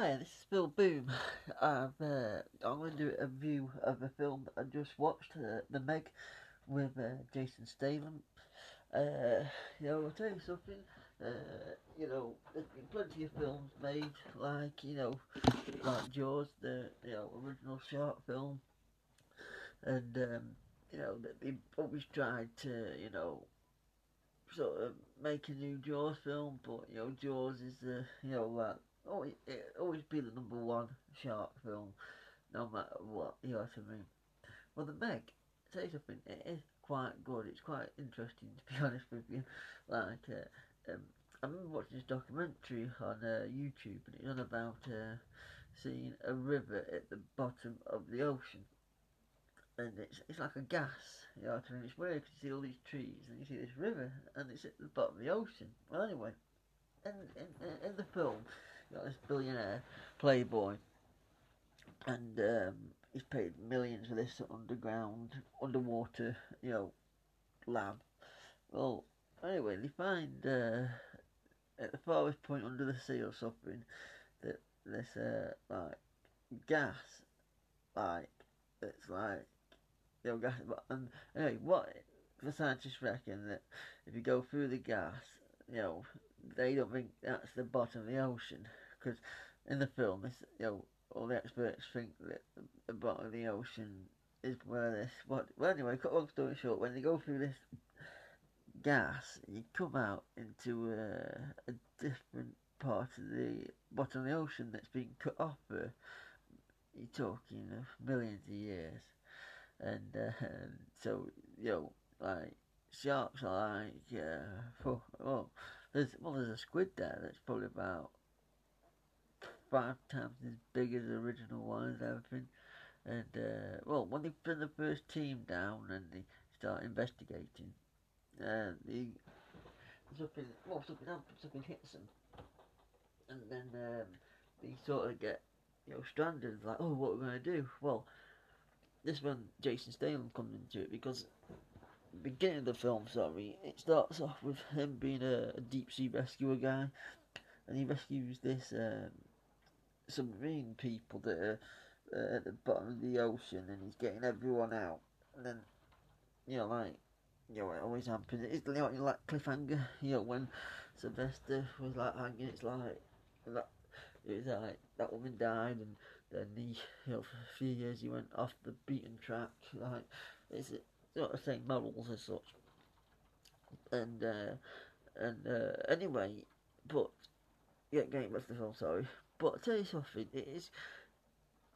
Hi, this is Phil Boom. I've, uh, I'm going to do a review of a film I just watched, uh, The Meg, with uh, Jason Statham. Uh, you know, I'll tell you something. Uh, you know, there's been plenty of films made, like you know, like Jaws, the you know original shark film, and um, you know they've always tried to you know sort of make a new Jaws film, but you know Jaws is the you know like oh, it always be the number one shark film, no matter what. You know what I mean? Well, the Meg, say something. It is quite good. It's quite interesting to be honest with you. Like, uh, um, I remember watching this documentary on uh, YouTube, and it's on about uh, seeing a river at the bottom of the ocean. And it's, it's like a gas, you know what I mean? It's weird because you see all these trees and you see this river and it's at the bottom of the ocean. Well, anyway, in, in, in the film, got this billionaire playboy, and um, he's paid millions for this underground, underwater, you know, lab. Well, anyway, they find uh, at the farthest point under the sea or something that this uh, like gas, like it's like you know gas. And anyway, what the scientists reckon that if you go through the gas, you know, they don't think that's the bottom of the ocean because in the film, this, you know, all the experts think that the bottom of the ocean is where this. What? Well, anyway, cut long story short, when they go through this gas, you come out into a, a different part of the bottom of the ocean that's been cut off for. You're talking of millions of years, and uh, so you know, like sharks are like, uh, well, there's well, there's a squid there that's probably about five times as big as the original one and everything. And uh, well, when they put the first team down and they start investigating, uh, something well something happens, something hits them, and then um, they sort of get you know stranded. Like, oh, what are we gonna do? Well, this one Jason Statham comes into it because beginning of the film, sorry, it starts off with him being a, a deep sea rescuer guy, and he rescues this um, submarine people that are uh, at the bottom of the ocean, and he's getting everyone out, and then you know, like you know, it always happens. It's you know, like cliffhanger. You know, when Sylvester was like hanging, it's like that. It was like that woman died, and then he, you know, for a few years he went off the beaten track. Like it's not the same morals as such. And uh, and uh, anyway, but yeah, back to the film, sorry. But I tell you something, it is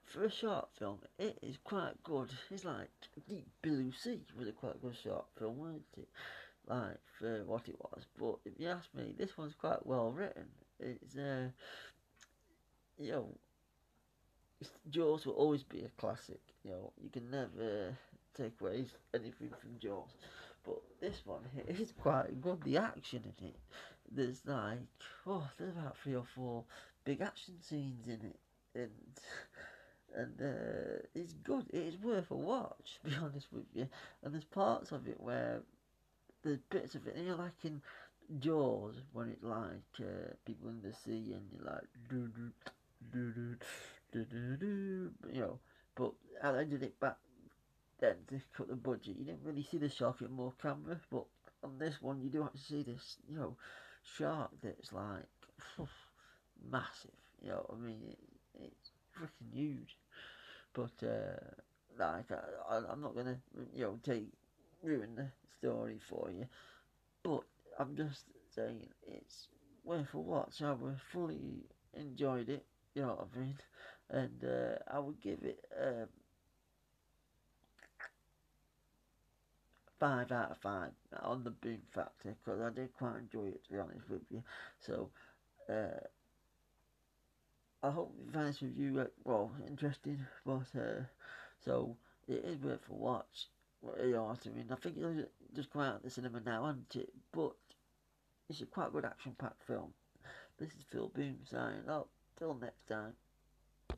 for a short film, it is quite good. It's like Deep Blue Sea was a quite good short film, wasn't it? Like for what it was. But if you ask me, this one's quite well written. It's uh, you know, Jaws will always be a classic. You know, you can never take away anything from Jaws. But this one is quite good. The action in it, there's like, oh, there's about three or four big action scenes in it, and and uh, it's good. It is worth a watch, to be honest with you. And there's parts of it where there's bits of it, and you're like in Jaws when it's like uh, people in the sea, and you're like do do do do do do do, you know. But I did it back then to cut the budget. You didn't really see the shark in more camera, but on this one you do actually see this, you know, shark that's like massive. You know, I mean, it, it's freaking huge. But uh, like, I, I'm not gonna, you know, take ruin the story for you. But I'm just saying it's worth a watch. I fully enjoyed it. You know what I mean? And uh, I would give it. Um, five out of five on the boom factor because I did quite enjoy it to be honest with you. So uh, I hope you find this review uh, well interesting, but uh, so it is worth a watch. You know what I mean? I think it'll just come out of the cinema now, isn't it? But it's a quite good action-packed film. This is Phil Boom signing up. Till next time.